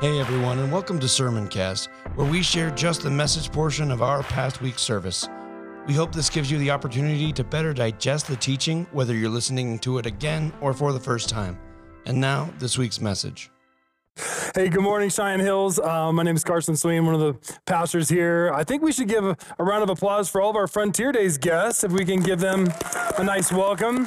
Hey everyone, and welcome to Sermoncast, where we share just the message portion of our past week's service. We hope this gives you the opportunity to better digest the teaching, whether you're listening to it again or for the first time. And now, this week's message. Hey, good morning, Cheyenne Hills. Uh, my name is Karsten Swain, one of the pastors here. I think we should give a, a round of applause for all of our Frontier Days guests, if we can give them a nice welcome.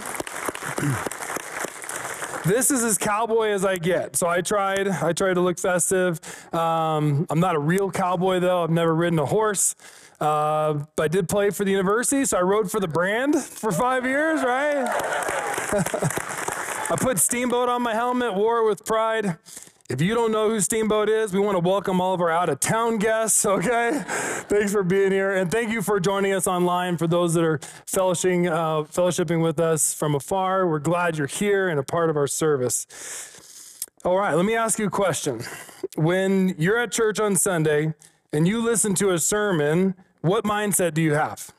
This is as cowboy as I get. So I tried. I tried to look festive. Um, I'm not a real cowboy though. I've never ridden a horse. Uh, but I did play for the university, so I rode for the brand for five years, right? I put Steamboat on my helmet, wore it with pride. If you don't know who Steamboat is, we want to welcome all of our out of town guests, okay? Thanks for being here. And thank you for joining us online. For those that are fellowshipping, uh, fellowshipping with us from afar, we're glad you're here and a part of our service. All right, let me ask you a question. When you're at church on Sunday and you listen to a sermon, what mindset do you have?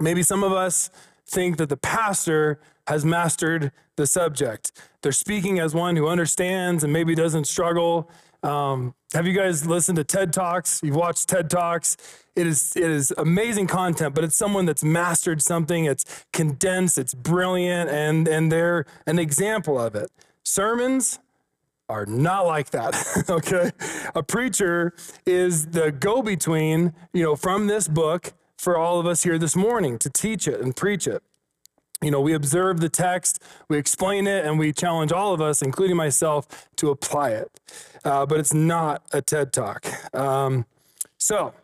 Maybe some of us think that the pastor has mastered the subject. They're speaking as one who understands and maybe doesn't struggle. Um, have you guys listened to TED Talks? You've watched TED Talks. It is, it is amazing content, but it's someone that's mastered something. It's condensed, it's brilliant, and, and they're an example of it. Sermons are not like that, okay? A preacher is the go between, you know, from this book for all of us here this morning to teach it and preach it you know, we observe the text, we explain it, and we challenge all of us, including myself, to apply it. Uh, but it's not a TED Talk. Um, so,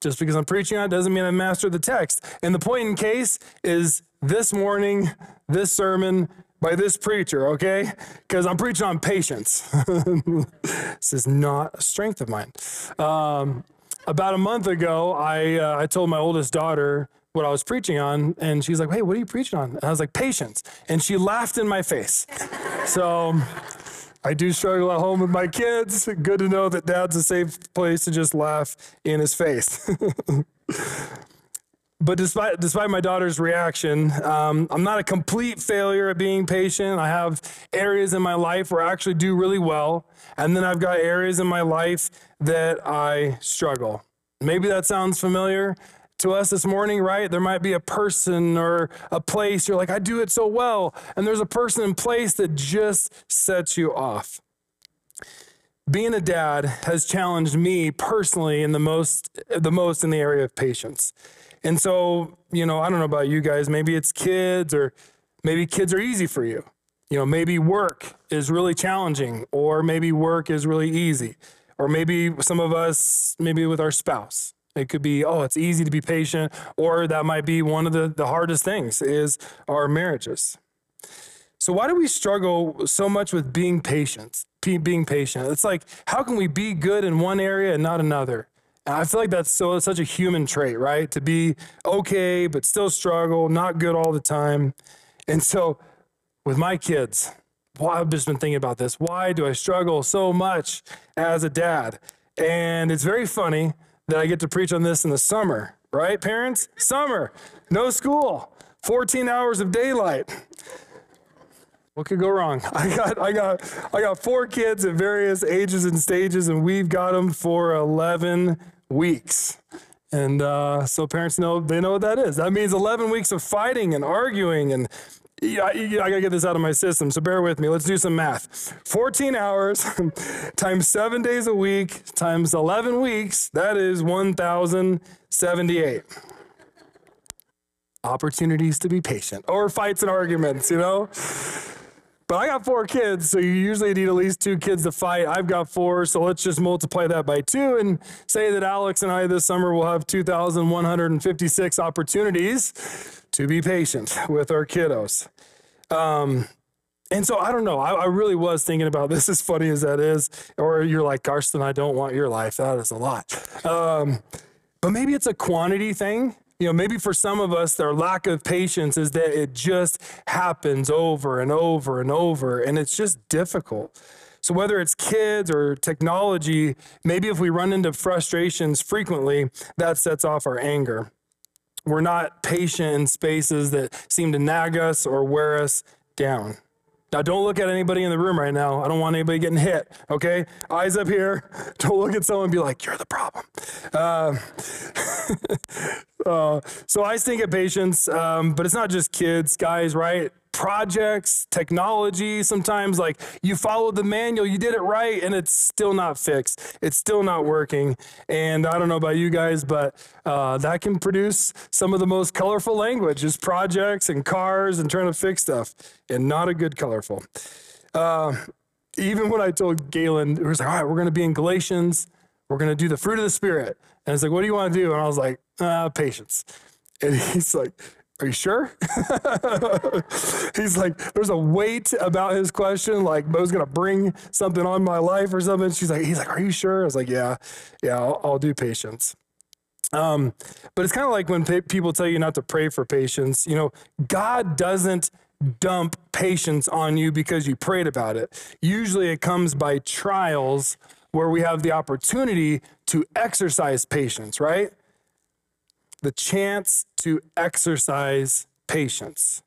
just because I'm preaching on it doesn't mean I mastered the text. And the point in case is this morning, this sermon by this preacher, okay? Because I'm preaching on patience. this is not a strength of mine. Um, about a month ago, I, uh, I told my oldest daughter what I was preaching on, and she's like, "Hey, what are you preaching on?" And I was like, "Patience," and she laughed in my face. so. I do struggle at home with my kids. Good to know that dad's a safe place to just laugh in his face. but despite despite my daughter's reaction, um, I'm not a complete failure at being patient. I have areas in my life where I actually do really well, and then I've got areas in my life that I struggle. Maybe that sounds familiar to us this morning, right? There might be a person or a place you're like, I do it so well. And there's a person in place that just sets you off. Being a dad has challenged me personally in the most the most in the area of patience. And so, you know, I don't know about you guys, maybe it's kids or maybe kids are easy for you. You know, maybe work is really challenging or maybe work is really easy. Or maybe some of us maybe with our spouse it could be, oh, it's easy to be patient, or that might be one of the, the hardest things is our marriages. So why do we struggle so much with being patient? Being patient. It's like, how can we be good in one area and not another? And I feel like that's so such a human trait, right? To be okay, but still struggle, not good all the time. And so with my kids, well, I've just been thinking about this. Why do I struggle so much as a dad? And it's very funny that I get to preach on this in the summer, right, parents? Summer, no school, 14 hours of daylight. What could go wrong? I got, I got, I got four kids at various ages and stages, and we've got them for 11 weeks. And uh, so parents know they know what that is. That means 11 weeks of fighting and arguing and I, I gotta get this out of my system, so bear with me. Let's do some math. 14 hours times seven days a week times 11 weeks, that is 1,078. Opportunities to be patient or fights and arguments, you know? But I got four kids, so you usually need at least two kids to fight. I've got four, so let's just multiply that by two and say that Alex and I this summer will have 2,156 opportunities to be patient with our kiddos. Um, and so I don't know. I, I, really was thinking about this, as funny as that is. Or you're like, Karsten, I don't want your life. That is a lot. Um, but maybe it's a quantity thing. You know, maybe for some of us, their lack of patience is that it just happens over and over and over, and it's just difficult. So, whether it's kids or technology, maybe if we run into frustrations frequently, that sets off our anger. We're not patient in spaces that seem to nag us or wear us down. Now, don't look at anybody in the room right now. I don't want anybody getting hit, okay? Eyes up here. Don't look at someone and be like, you're the problem. Uh, uh, so I stink at patience, um, but it's not just kids, guys, right? projects, technology. Sometimes, like you followed the manual, you did it right, and it's still not fixed. It's still not working. And I don't know about you guys, but uh, that can produce some of the most colorful language is projects and cars and trying to fix stuff, and not a good colorful. Uh, even when I told Galen, it was like, all right, we're going to be in Galatians. We're going to do the fruit of the Spirit. And it's like, what do you want to do? And I was like, uh, patience. And he's like, are you sure? He's like, there's a weight about his question, like Mo's gonna bring something on my life or something. She's like, he's like, are you sure? I was like, yeah, yeah, I'll, I'll do patience. Um, but it's kind of like when people tell you not to pray for patience. You know, God doesn't dump patience on you because you prayed about it. Usually, it comes by trials where we have the opportunity to exercise patience, right? The chance to exercise patience.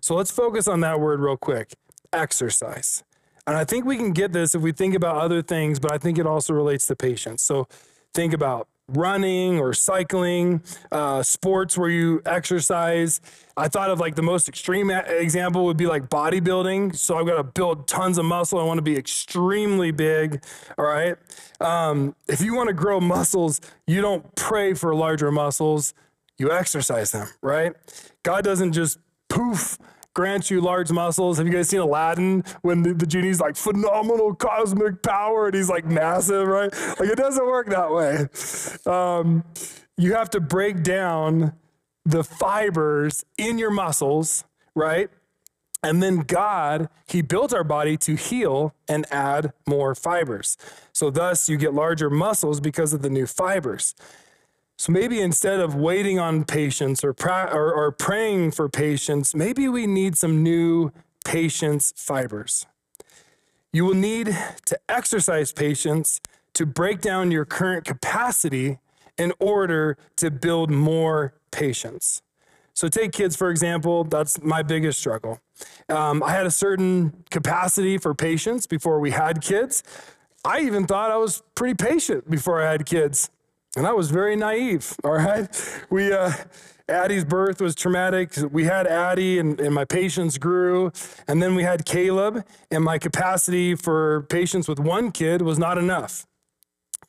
So let's focus on that word real quick exercise. And I think we can get this if we think about other things, but I think it also relates to patience. So think about running or cycling, uh, sports where you exercise. I thought of like the most extreme example would be like bodybuilding. So I've got to build tons of muscle. I want to be extremely big. All right. Um, if you want to grow muscles, you don't pray for larger muscles, you exercise them, right? God doesn't just poof grant you large muscles. Have you guys seen Aladdin when the, the genie's like phenomenal cosmic power and he's like massive, right? Like it doesn't work that way. Um, you have to break down the fibers in your muscles, right? And then God, He built our body to heal and add more fibers. So, thus, you get larger muscles because of the new fibers. So maybe instead of waiting on patience or, pra- or, or praying for patience, maybe we need some new patience fibers. You will need to exercise patience to break down your current capacity in order to build more patience. So, take kids, for example, that's my biggest struggle. Um, I had a certain capacity for patience before we had kids. I even thought I was pretty patient before I had kids. And I was very naive, all right? We, uh, Addie's birth was traumatic. We had Addie, and, and my patience grew. And then we had Caleb, and my capacity for patience with one kid was not enough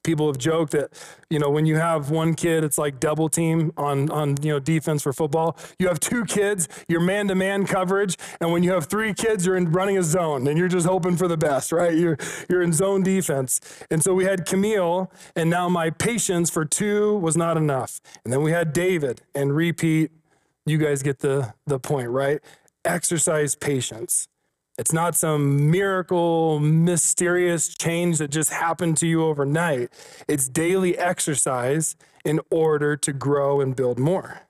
people have joked that you know when you have one kid it's like double team on on you know defense for football. You have two kids you're man to man coverage and when you have three kids you're in running a zone and you're just hoping for the best right? You're you're in zone defense. And so we had Camille and now my patience for two was not enough. And then we had David and repeat you guys get the the point right? Exercise patience it's not some miracle, mysterious change that just happened to you overnight. It's daily exercise in order to grow and build more.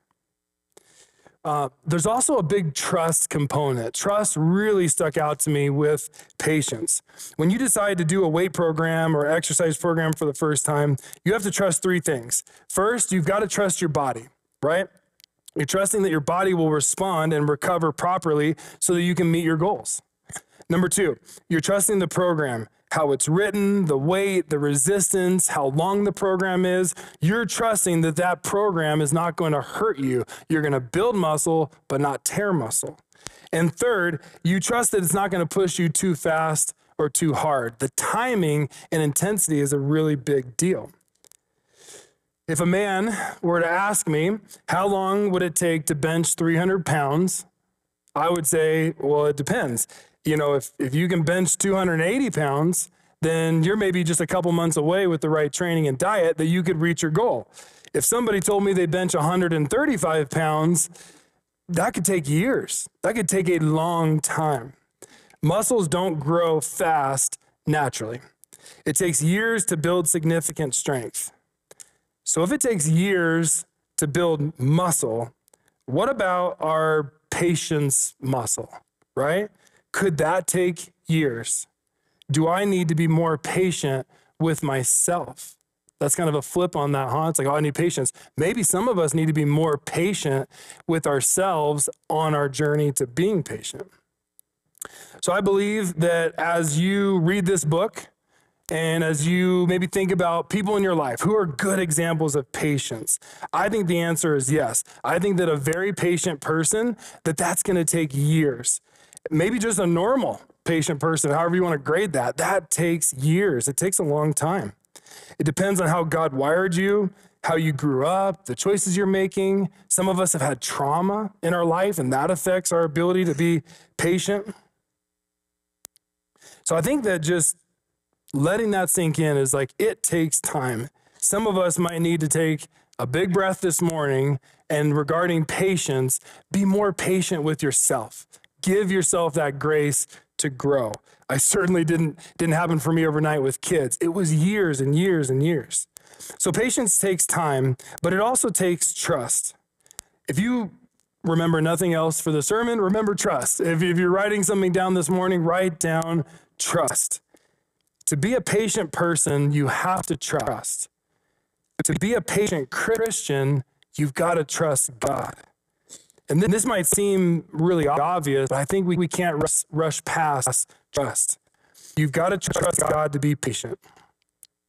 Uh, there's also a big trust component. Trust really stuck out to me with patience. When you decide to do a weight program or exercise program for the first time, you have to trust three things. First, you've got to trust your body, right? You're trusting that your body will respond and recover properly so that you can meet your goals. Number two, you're trusting the program, how it's written, the weight, the resistance, how long the program is. You're trusting that that program is not going to hurt you. You're going to build muscle, but not tear muscle. And third, you trust that it's not going to push you too fast or too hard. The timing and intensity is a really big deal. If a man were to ask me, how long would it take to bench 300 pounds? I would say, well, it depends you know, if, if you can bench 280 pounds, then you're maybe just a couple months away with the right training and diet that you could reach your goal. If somebody told me they bench 135 pounds, that could take years. That could take a long time. Muscles don't grow fast naturally. It takes years to build significant strength. So if it takes years to build muscle, what about our patience muscle, right? Could that take years? Do I need to be more patient with myself? That's kind of a flip on that, huh? It's like, oh, I need patience. Maybe some of us need to be more patient with ourselves on our journey to being patient. So I believe that as you read this book, and as you maybe think about people in your life who are good examples of patience, I think the answer is yes. I think that a very patient person, that that's going to take years. Maybe just a normal patient person, however you want to grade that, that takes years. It takes a long time. It depends on how God wired you, how you grew up, the choices you're making. Some of us have had trauma in our life, and that affects our ability to be patient. So I think that just letting that sink in is like it takes time. Some of us might need to take a big breath this morning and regarding patience, be more patient with yourself. Give yourself that grace to grow. I certainly didn't didn't happen for me overnight with kids. It was years and years and years. So patience takes time, but it also takes trust. If you remember nothing else for the sermon, remember trust. If, if you're writing something down this morning, write down trust. To be a patient person, you have to trust. To be a patient Christian, you've got to trust God. And this might seem really obvious, but I think we, we can't rush, rush past trust. You've got to trust God to be patient.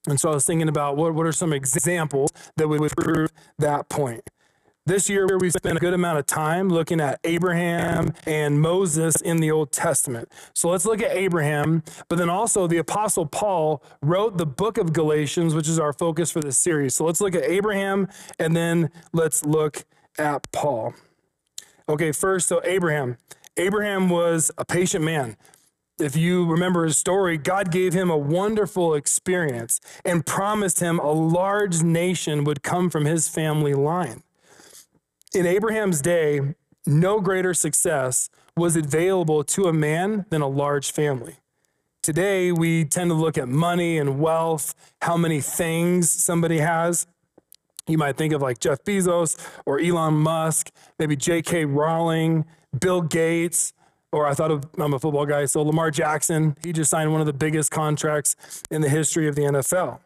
And so I was thinking about what, what are some examples that would prove that point. This year, we spent a good amount of time looking at Abraham and Moses in the Old Testament. So let's look at Abraham, but then also the Apostle Paul wrote the book of Galatians, which is our focus for this series. So let's look at Abraham and then let's look at Paul. Okay, first, so Abraham. Abraham was a patient man. If you remember his story, God gave him a wonderful experience and promised him a large nation would come from his family line. In Abraham's day, no greater success was available to a man than a large family. Today, we tend to look at money and wealth, how many things somebody has. You might think of like Jeff Bezos or Elon Musk, maybe J.K. Rowling, Bill Gates, or I thought of, I'm a football guy, so Lamar Jackson. He just signed one of the biggest contracts in the history of the NFL.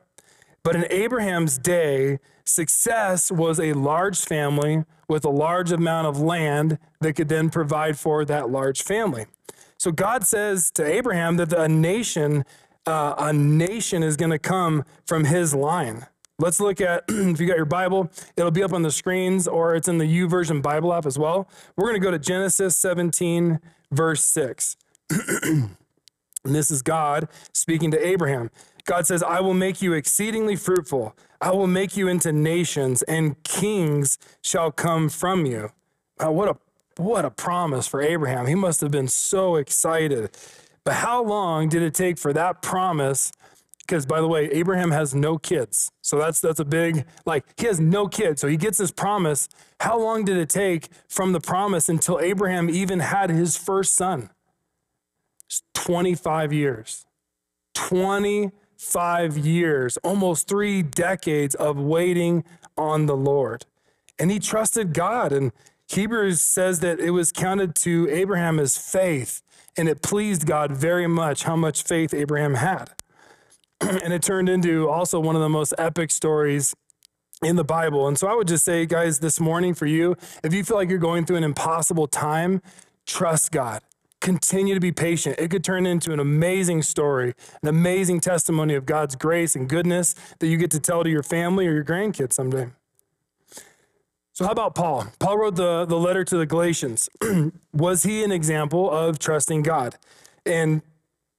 But in Abraham's day, success was a large family with a large amount of land that could then provide for that large family. So God says to Abraham that a nation, uh, a nation is going to come from his line. Let's look at, if you got your Bible, it'll be up on the screens or it's in the YouVersion Bible app as well. We're going to go to Genesis 17, verse 6. and this is God speaking to Abraham. God says, I will make you exceedingly fruitful. I will make you into nations, and kings shall come from you. What a what a promise for Abraham. He must have been so excited. But how long did it take for that promise? Because by the way, Abraham has no kids. So that's that's a big like he has no kids. So he gets this promise. How long did it take from the promise until Abraham even had his first son? 25 years. 25 years, almost three decades of waiting on the Lord. And he trusted God. And Hebrews says that it was counted to Abraham as faith, and it pleased God very much how much faith Abraham had. and it turned into also one of the most epic stories in the Bible. And so I would just say, guys, this morning for you, if you feel like you're going through an impossible time, trust God continue to be patient. It could turn into an amazing story, an amazing testimony of God's grace and goodness that you get to tell to your family or your grandkids someday. So, how about Paul? Paul wrote the, the letter to the Galatians. Was he an example of trusting God? And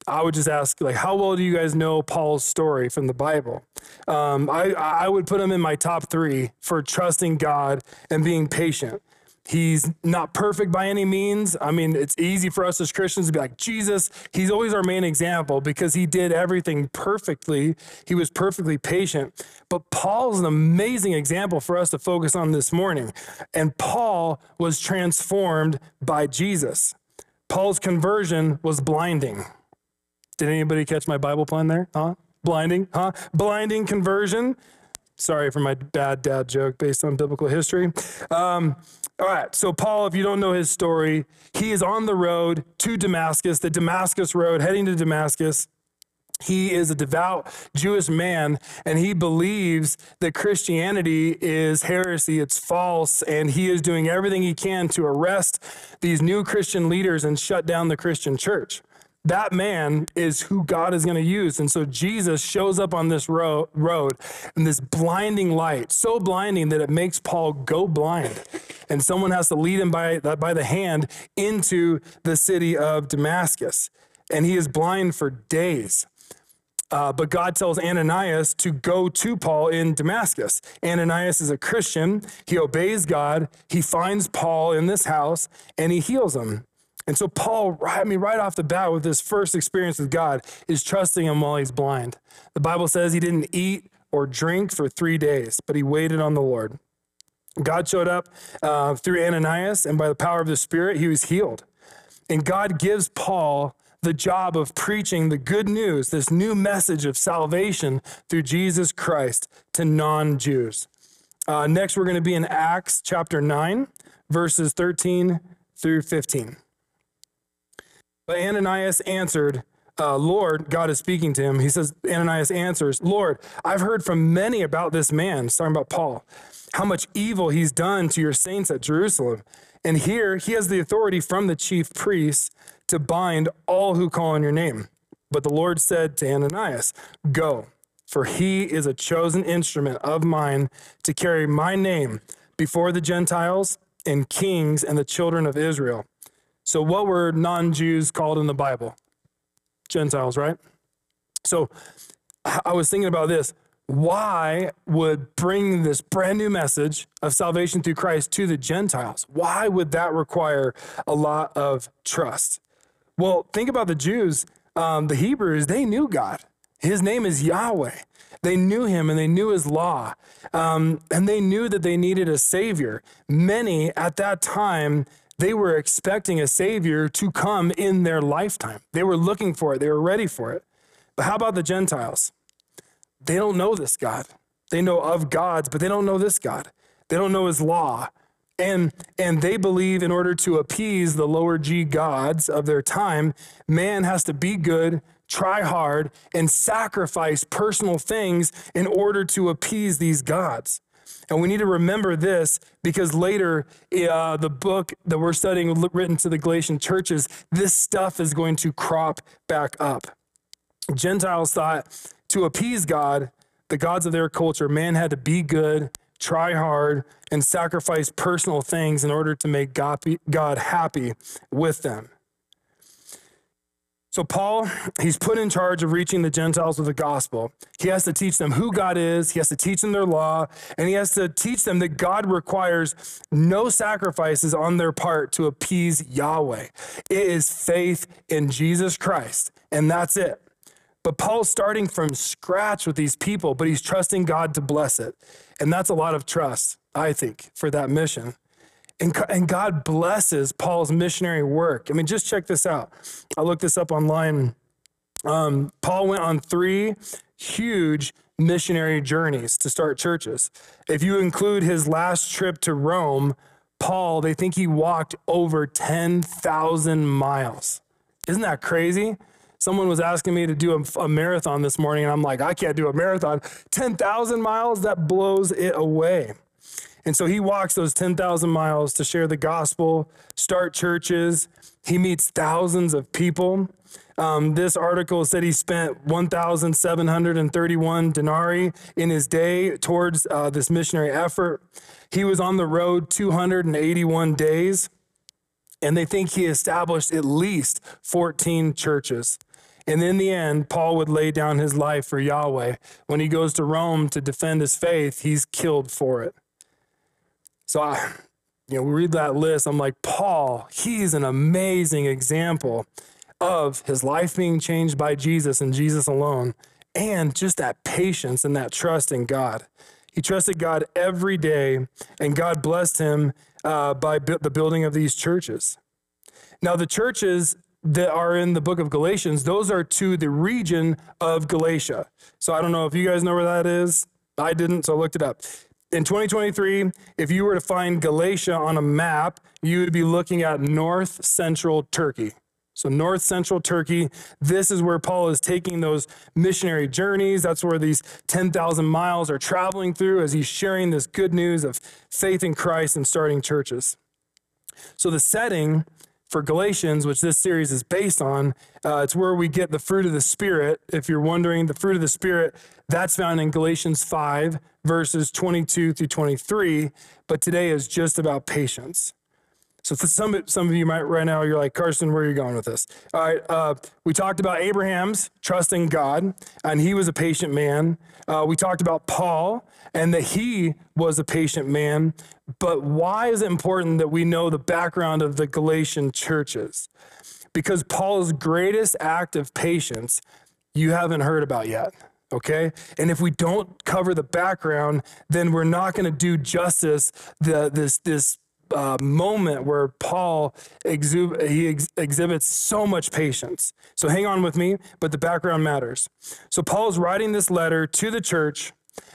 I would just ask, like, how well do you guys know Paul's story from the Bible? Um, I, I would put him in my top three for trusting God and being patient. He's not perfect by any means. I mean, it's easy for us as Christians to be like, Jesus, he's always our main example because he did everything perfectly. He was perfectly patient. But Paul's an amazing example for us to focus on this morning. And Paul was transformed by Jesus. Paul's conversion was blinding. Did anybody catch my Bible plan there? Huh? Blinding, huh? Blinding conversion. Sorry for my bad dad joke based on biblical history. Um, all right, so Paul, if you don't know his story, he is on the road to Damascus, the Damascus road, heading to Damascus. he is a devout Jewish man and he believes that Christianity is heresy, it's false, and he is doing everything he can to arrest these new Christian leaders and shut down the Christian church. That man is who God is going to use. And so Jesus shows up on this ro- road in this blinding light, so blinding that it makes Paul go blind. And someone has to lead him by, by the hand into the city of Damascus. And he is blind for days. Uh, but God tells Ananias to go to Paul in Damascus. Ananias is a Christian. He obeys God. He finds Paul in this house and he heals him. And so Paul, I mean, right off the bat with his first experience with God, is trusting him while he's blind. The Bible says he didn't eat or drink for three days, but he waited on the Lord. God showed up uh, through Ananias, and by the power of the Spirit, he was healed. And God gives Paul the job of preaching the good news, this new message of salvation through Jesus Christ to non Jews. Uh, next, we're going to be in Acts chapter 9, verses 13 through 15. But Ananias answered, uh, Lord, God is speaking to him. He says, Ananias answers, Lord, I've heard from many about this man, he's talking about Paul, how much evil he's done to your saints at Jerusalem. And here he has the authority from the chief priests to bind all who call on your name. But the Lord said to Ananias, Go, for he is a chosen instrument of mine to carry my name before the Gentiles and kings and the children of Israel. So, what were non Jews called in the Bible? Gentiles, right? So, I was thinking about this. Why would bring this brand new message of salvation through Christ to the Gentiles? Why would that require a lot of trust? Well, think about the Jews, um, the Hebrews, they knew God. His name is Yahweh. They knew him and they knew his law. Um, and they knew that they needed a savior. Many at that time, they were expecting a savior to come in their lifetime. They were looking for it, they were ready for it. But how about the Gentiles? They don't know this God. They know of gods, but they don't know this God. They don't know his law. And, and they believe in order to appease the lower G gods of their time, man has to be good, try hard, and sacrifice personal things in order to appease these gods. And we need to remember this because later, uh, the book that we're studying, written to the Galatian churches, this stuff is going to crop back up. Gentiles thought to appease God, the gods of their culture, man had to be good, try hard, and sacrifice personal things in order to make God happy with them. So, Paul, he's put in charge of reaching the Gentiles with the gospel. He has to teach them who God is, he has to teach them their law, and he has to teach them that God requires no sacrifices on their part to appease Yahweh. It is faith in Jesus Christ, and that's it. But Paul's starting from scratch with these people, but he's trusting God to bless it. And that's a lot of trust, I think, for that mission. And, and God blesses Paul's missionary work. I mean, just check this out. I looked this up online. Um, Paul went on three huge missionary journeys to start churches. If you include his last trip to Rome, Paul, they think he walked over 10,000 miles. Isn't that crazy? Someone was asking me to do a, a marathon this morning, and I'm like, I can't do a marathon. 10,000 miles, that blows it away. And so he walks those 10,000 miles to share the gospel, start churches. He meets thousands of people. Um, this article said he spent 1,731 denarii in his day towards uh, this missionary effort. He was on the road 281 days, and they think he established at least 14 churches. And in the end, Paul would lay down his life for Yahweh. When he goes to Rome to defend his faith, he's killed for it. So I, you know, we read that list. I'm like, Paul, he's an amazing example of his life being changed by Jesus and Jesus alone, and just that patience and that trust in God. He trusted God every day, and God blessed him uh, by the building of these churches. Now, the churches that are in the book of Galatians, those are to the region of Galatia. So I don't know if you guys know where that is. I didn't, so I looked it up. In 2023, if you were to find Galatia on a map, you would be looking at north central Turkey. So, north central Turkey, this is where Paul is taking those missionary journeys. That's where these 10,000 miles are traveling through as he's sharing this good news of faith in Christ and starting churches. So, the setting for Galatians, which this series is based on, uh, it's where we get the fruit of the Spirit. If you're wondering, the fruit of the Spirit, that's found in Galatians 5, verses 22 through 23. But today is just about patience. So some some of you might right now you're like Karsten, where are you going with this? All right, uh, we talked about Abraham's trusting God, and he was a patient man. Uh, we talked about Paul and that he was a patient man. But why is it important that we know the background of the Galatian churches? Because Paul's greatest act of patience you haven't heard about yet okay? And if we don't cover the background, then we're not going to do justice the this this uh, moment where Paul exub- he ex- exhibits so much patience. So hang on with me, but the background matters. So Paul is writing this letter to the church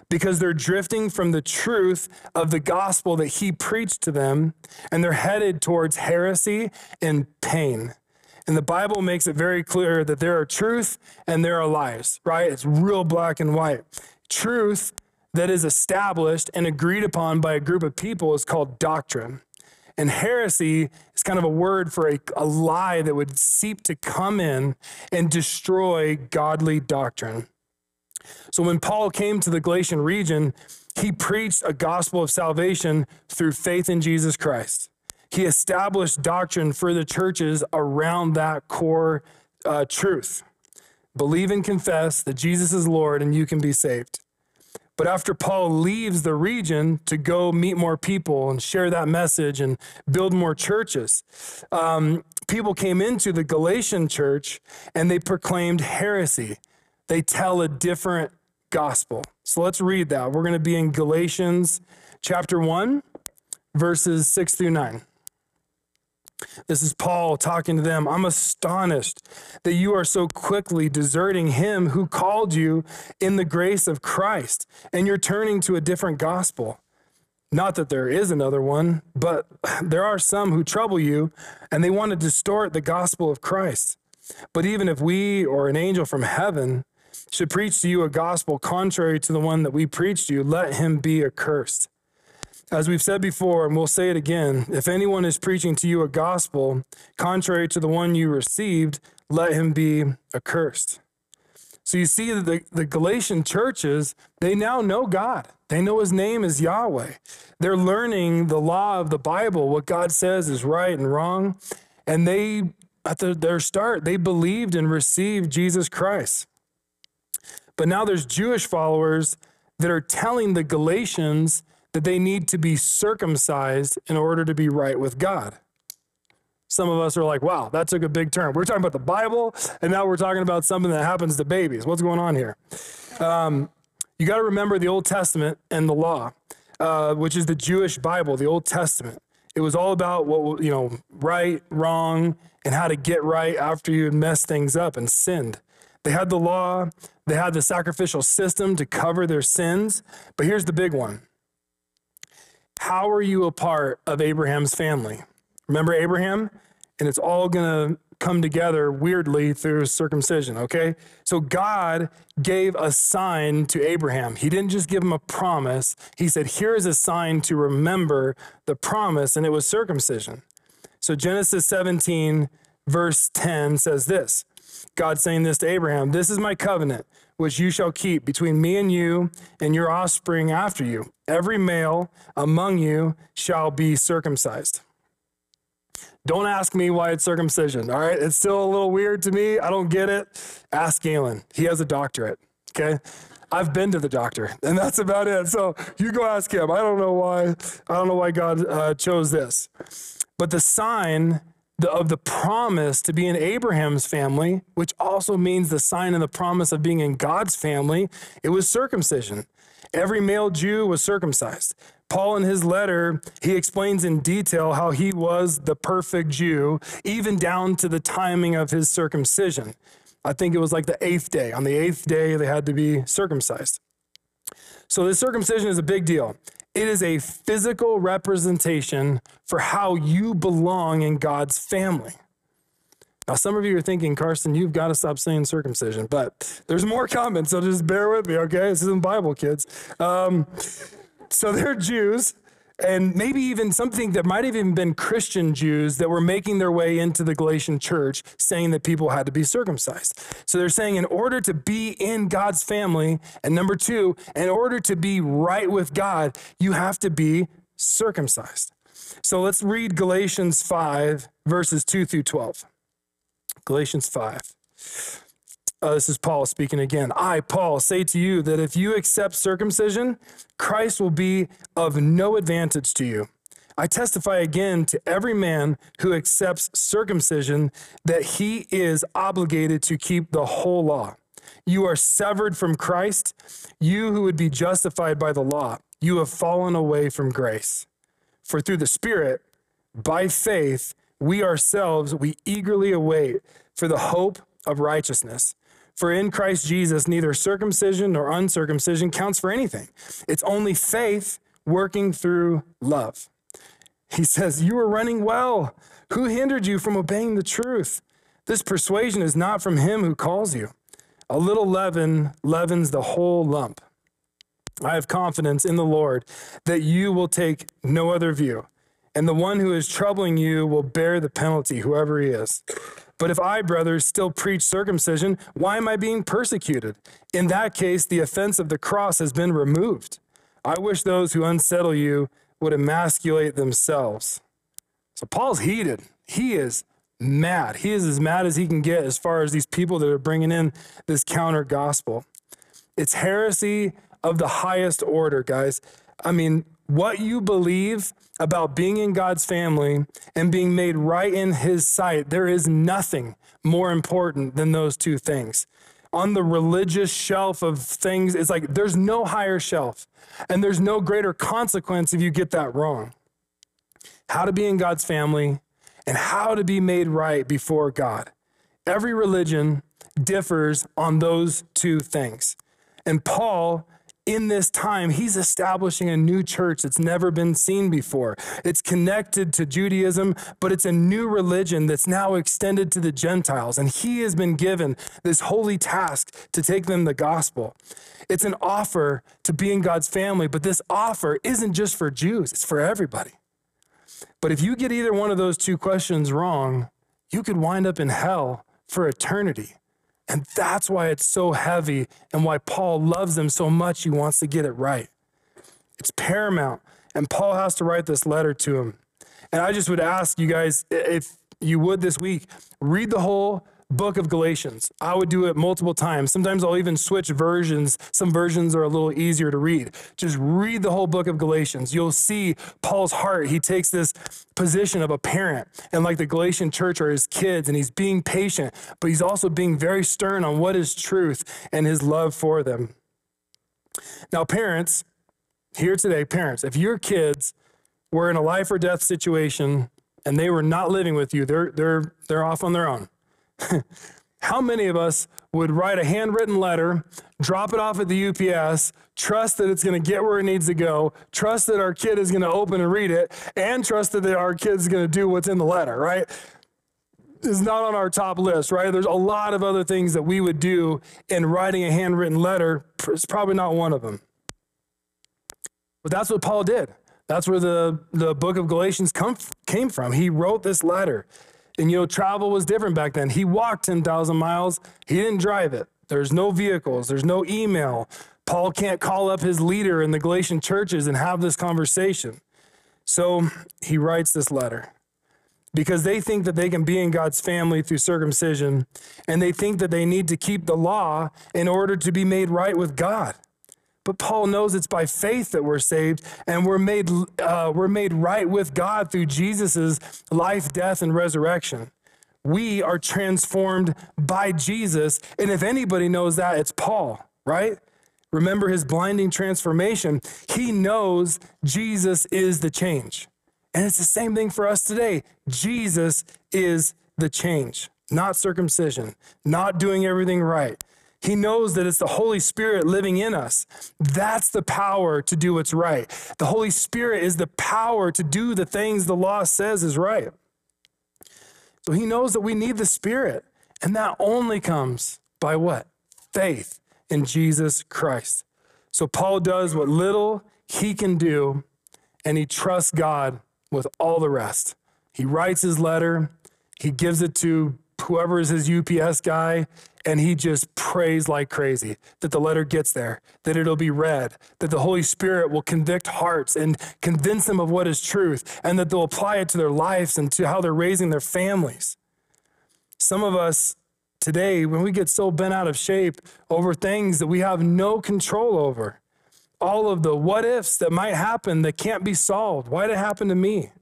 because they're drifting from the truth of the gospel that he preached to them, and they're headed towards heresy and pain. And the Bible makes it very clear that there are truth and there are lies, right? It's real black and white. Truth that is established and agreed upon by a group of people is called doctrine. And heresy is kind of a word for a, a lie that would seek to come in and destroy godly doctrine. So when Paul came to the Galatian region, he preached a gospel of salvation through faith in Jesus Christ. He established doctrine for the churches around that core uh, truth. Believe and confess that Jesus is Lord and you can be saved. But after Paul leaves the region to go meet more people and share that message and build more churches, um, people came into the Galatian church and they proclaimed heresy. They tell a different gospel. So let's read that. We're going to be in Galatians chapter 1, verses 6 through 9. This is Paul talking to them. I'm astonished that you are so quickly deserting him who called you in the grace of Christ, and you're turning to a different gospel. Not that there is another one, but there are some who trouble you, and they want to distort the gospel of Christ. But even if we or an angel from heaven should preach to you a gospel contrary to the one that we preached to you, let him be accursed. As we've said before, and we'll say it again if anyone is preaching to you a gospel contrary to the one you received, let him be accursed. So you see that the, the Galatian churches, they now know God. They know his name is Yahweh. They're learning the law of the Bible, what God says is right and wrong. And they, at the, their start, they believed and received Jesus Christ. But now there's Jewish followers that are telling the Galatians that they need to be circumcised in order to be right with God. Some of us are like, wow, that took a big turn. We're talking about the Bible, and now we're talking about something that happens to babies. What's going on here? Um, you got to remember the Old Testament and the law, uh, which is the Jewish Bible, the Old Testament. It was all about what, you know, right, wrong, and how to get right after you had messed things up and sinned. They had the law, they had the sacrificial system to cover their sins. But here's the big one how are you a part of Abraham's family? Remember Abraham? And it's all going to come together weirdly through circumcision, okay? So God gave a sign to Abraham. He didn't just give him a promise, He said, Here is a sign to remember the promise, and it was circumcision. So Genesis 17, verse 10 says this God saying this to Abraham This is my covenant which you shall keep between me and you and your offspring after you. Every male among you shall be circumcised. Don't ask me why it's circumcision, all right? It's still a little weird to me. I don't get it. Ask Galen. He has a doctorate, okay? I've been to the doctor, and that's about it. So you go ask him. I don't know why. I don't know why God uh, chose this. But the sign the, of the promise to be in Abraham's family, which also means the sign and the promise of being in God's family, it was circumcision. Every male Jew was circumcised. Paul, in his letter, he explains in detail how he was the perfect Jew, even down to the timing of his circumcision. I think it was like the eighth day. On the eighth day, they had to be circumcised. So, this circumcision is a big deal. It is a physical representation for how you belong in God's family. Now, some of you are thinking, Karsten, you've got to stop saying circumcision, but there's more comments, so just bear with me, okay? This isn't Bible, kids. Um, so they're Jews, and maybe even something that might have even been Christian Jews that were making their way into the Galatian church saying that people had to be circumcised. So they're saying, in order to be in God's family, and number two, in order to be right with God, you have to be circumcised. So let's read Galatians 5, verses 2 through 12. Galatians 5. Uh, this is Paul speaking again. I, Paul, say to you that if you accept circumcision, Christ will be of no advantage to you. I testify again to every man who accepts circumcision that he is obligated to keep the whole law. You are severed from Christ, you who would be justified by the law. You have fallen away from grace. For through the Spirit, by faith, we ourselves, we eagerly await for the hope of righteousness. For in Christ Jesus, neither circumcision nor uncircumcision counts for anything. It's only faith working through love. He says, You are running well. Who hindered you from obeying the truth? This persuasion is not from him who calls you. A little leaven leavens the whole lump. I have confidence in the Lord that you will take no other view and the one who is troubling you will bear the penalty, whoever he is. But if I, brothers, still preach circumcision, why am I being persecuted? In that case, the offense of the cross has been removed. I wish those who unsettle you would emasculate themselves. So Paul's heated. He is mad. He is as mad as he can get as far as these people that are bringing in this counter gospel. It's heresy of the highest order, guys. I mean, what you believe about being in God's family and being made right in His sight, there is nothing more important than those two things. On the religious shelf of things, it's like there's no higher shelf and there's no greater consequence if you get that wrong. How to be in God's family and how to be made right before God. Every religion differs on those two things. And Paul in this time, he's establishing a new church that's never been seen before. It's connected to Judaism, but it's a new religion that's now extended to the Gentiles. And he has been given this holy task to take them the gospel. It's an offer to be in God's family, but this offer isn't just for Jews, it's for everybody. But if you get either one of those two questions wrong, you could wind up in hell for eternity. And that's why it's so heavy and why Paul loves them so much. He wants to get it right. It's paramount. And Paul has to write this letter to him. And I just would ask you guys, if you would this week, read the whole book of Galatians. I would do it multiple times. Sometimes I'll even switch versions. Some versions are a little easier to read. Just read the whole book of Galatians. You'll see Paul's heart. He takes this position of a parent, and like the Galatian church are his kids, and he's being patient, but he's also being very stern on what is truth and his love for them. Now, parents, here today, parents, if your kids were in a life or death situation and they were not living with you, they're, they're, they're off on their own How many of us would write a handwritten letter, drop it off at the UPS, trust that it's going to get where it needs to go, trust that our kid is going to open and read it, and trust that our kid's going to do what's in the letter, right? Is not on our top list, right? There's a lot of other things that we would do in writing a handwritten letter. It's probably not one of them. But that's what Paul did. That's where the, the book of Galatians come, came from. He wrote this letter. And you know, travel was different back then. He walked 10,000 miles, he didn't drive it. There's no vehicles, there's no email. Paul can't call up his leader in the Galatian churches and have this conversation. So he writes this letter because they think that they can be in God's family through circumcision, and they think that they need to keep the law in order to be made right with God. But Paul knows it's by faith that we're saved and we're made, uh, we're made right with God through Jesus' life, death, and resurrection. We are transformed by Jesus. And if anybody knows that, it's Paul, right? Remember his blinding transformation. He knows Jesus is the change. And it's the same thing for us today. Jesus is the change, not circumcision, not doing everything right, he knows that it's the Holy Spirit living in us. That's the power to do what's right. The Holy Spirit is the power to do the things the law says is right. So he knows that we need the Spirit. And that only comes by what? Faith in Jesus Christ. So Paul does what little he can do, and he trusts God with all the rest. He writes his letter, he gives it to whoever is his UPS guy, and he just prays like crazy that the letter gets there, that it'll be read, that the Holy Spirit will convict hearts and convince them of what is truth, and that they'll apply it to their lives and to how they're raising their families. Some of us today, when we get so bent out of shape over things that we have no control over, all of the what ifs that might happen that can't be solved. Why did it happen to me?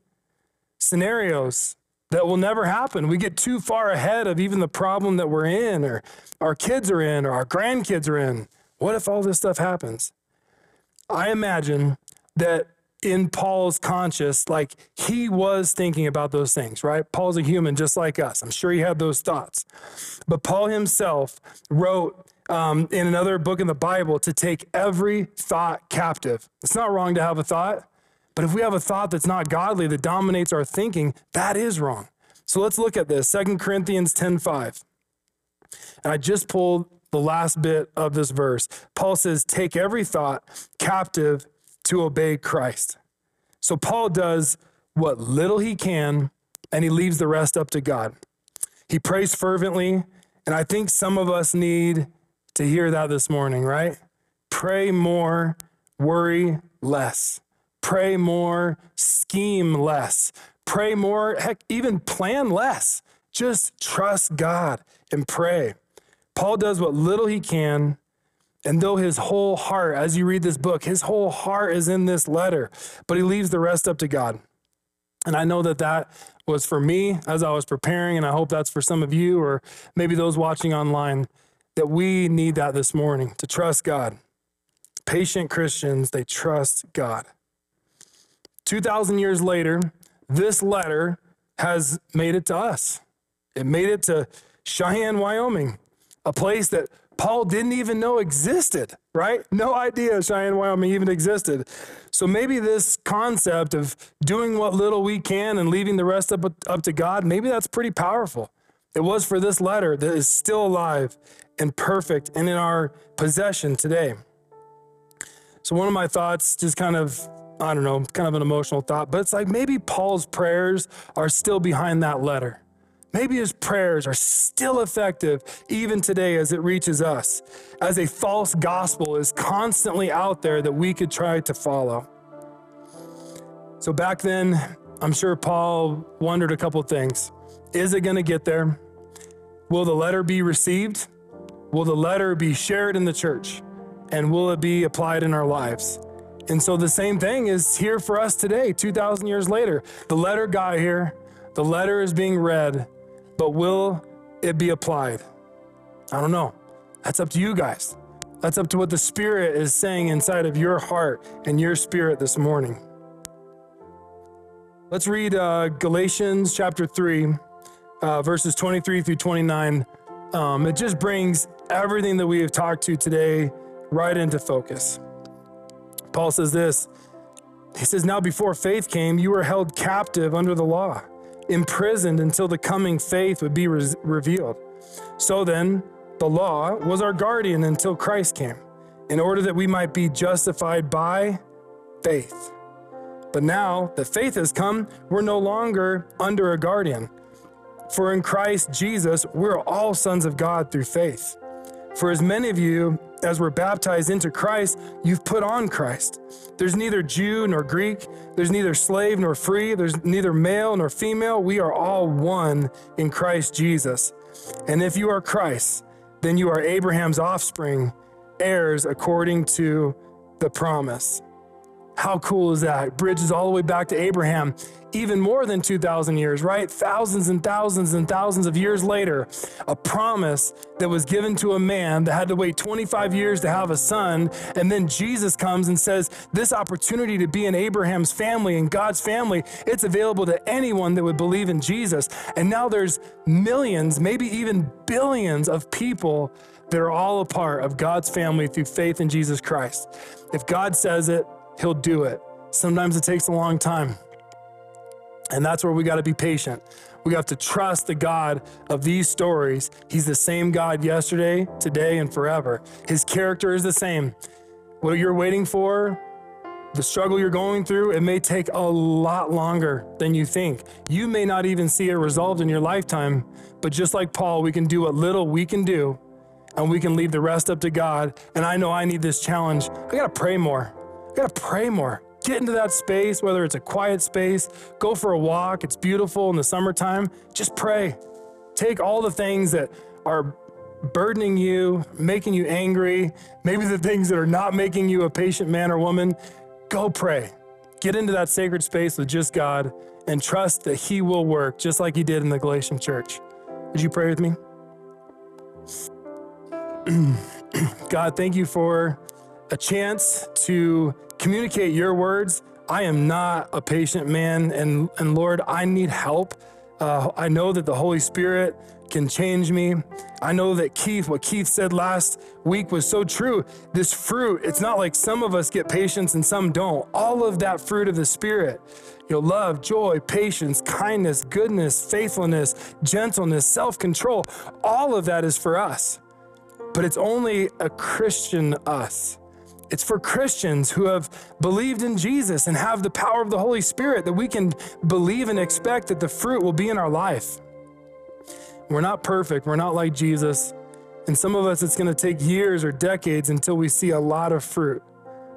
Scenarios that will never happen. We get too far ahead of even the problem that we're in, or our kids are in, or our grandkids are in. What if all this stuff happens? I imagine that in Paul's conscious, like he was thinking about those things, right? Paul's a human just like us. I'm sure he had those thoughts. But Paul himself wrote um, in another book in the Bible to take every thought captive. It's not wrong to have a thought, but if we have a thought that's not godly that dominates our thinking, that is wrong. So let's look at this. Second Corinthians 10:5. And I just pulled the last bit of this verse. Paul says, Take every thought captive to obey Christ. So Paul does what little he can, and he leaves the rest up to God. He prays fervently, and I think some of us need to hear that this morning, right? Pray more, worry less. Pray more, scheme less. Pray more, heck, even plan less. Just trust God and pray. Paul does what little he can and though his whole heart, as you read this book, his whole heart is in this letter, but he leaves the rest up to God. And I know that that was for me as I was preparing, and I hope that's for some of you or maybe those watching online, that we need that this morning to trust God. Patient Christians, they trust God. 2,000 years later, this letter has made it to us. It made it to Cheyenne, Wyoming, a place that Paul didn't even know existed, right? No idea Cheyenne, Wyoming even existed. So maybe this concept of doing what little we can and leaving the rest up, up to God, maybe that's pretty powerful. It was for this letter that is still alive and perfect and in our possession today. So, one of my thoughts, just kind of, I don't know, kind of an emotional thought, but it's like maybe Paul's prayers are still behind that letter. Maybe his prayers are still effective even today as it reaches us, as a false gospel is constantly out there that we could try to follow. So back then, I'm sure Paul wondered a couple things. Is it going to get there? Will the letter be received? Will the letter be shared in the church? And will it be applied in our lives? And so the same thing is here for us today, 2,000 years later. The letter got here, the letter is being read, but will it be applied? I don't know. That's up to you guys. That's up to what the Spirit is saying inside of your heart and your spirit this morning. Let's read uh, Galatians chapter 3, uh, verses 23 through 29. Um, it just brings everything that we have talked to today right into focus. Paul says this He says, Now before faith came, you were held captive under the law imprisoned until the coming faith would be re- revealed. So then, the law was our guardian until Christ came, in order that we might be justified by faith. But now that faith has come, we're no longer under a guardian. For in Christ Jesus, we're all sons of God through faith. For as many of you as were baptized into Christ, you've put on Christ. There's neither Jew nor Greek, there's neither slave nor free, there's neither male nor female. We are all one in Christ Jesus. And if you are Christ, then you are Abraham's offspring, heirs according to the promise. How cool is that? Bridges all the way back to Abraham, even more than 2,000 years, right? Thousands and thousands and thousands of years later, a promise that was given to a man that had to wait 25 years to have a son. And then Jesus comes and says, This opportunity to be in Abraham's family and God's family, it's available to anyone that would believe in Jesus. And now there's millions, maybe even billions of people that are all a part of God's family through faith in Jesus Christ. If God says it, He'll do it. Sometimes it takes a long time. And that's where we got to be patient. We have to trust the God of these stories. He's the same God yesterday, today, and forever. His character is the same. What you're waiting for, the struggle you're going through, it may take a lot longer than you think. You may not even see it resolved in your lifetime, but just like Paul, we can do what little we can do and we can leave the rest up to God. And I know I need this challenge. I got to pray more. I got to pray more. Get into that space, whether it's a quiet space, go for a walk. It's beautiful in the summertime. Just pray. Take all the things that are burdening you, making you angry, maybe the things that are not making you a patient man or woman. Go pray. Get into that sacred space with just God and trust that He will work just like He did in the Galatian church. Would you pray with me? God, thank you for a chance to communicate your words. I am not a patient man, and, and Lord, I need help. Uh, I know that the Holy Spirit can change me. I know that Keith, what Keith said last week was so true. This fruit, it's not like some of us get patience and some don't. All of that fruit of the Spirit, you know, love, joy, patience, kindness, goodness, faithfulness, gentleness, self control, all of that is for us. But it's only a Christian us. It's for Christians who have believed in Jesus and have the power of the Holy Spirit that we can believe and expect that the fruit will be in our life. We're not perfect. We're not like Jesus. And some of us, it's going to take years or decades until we see a lot of fruit.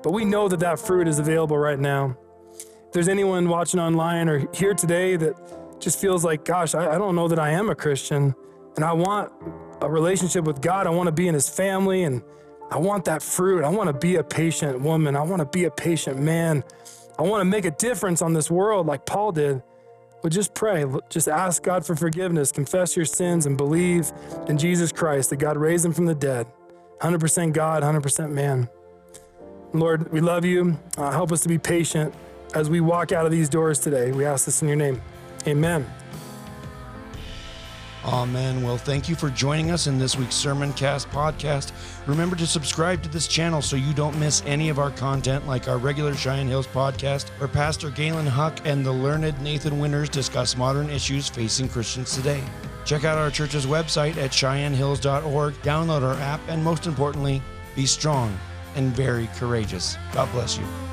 But we know that that fruit is available right now. If there's anyone watching online or here today that just feels like, gosh, I, I don't know that I am a Christian and I want a relationship with God, I want to be in his family and I want that fruit. I want to be a patient woman. I want to be a patient man. I want to make a difference on this world like Paul did. But just pray. Just ask God for forgiveness. Confess your sins and believe in Jesus Christ that God raised him from the dead. 100% God, 100% man. Lord, we love you. Uh, help us to be patient as we walk out of these doors today. We ask this in your name. Amen. Amen. Well, thank you for joining us in this week's Sermon Cast podcast. Remember to subscribe to this channel so you don't miss any of our content, like our regular Cheyenne Hills podcast, where Pastor Galen Huck and the learned Nathan Winters discuss modern issues facing Christians today. Check out our church's website at CheyenneHills.org, download our app, and most importantly, be strong and very courageous. God bless you.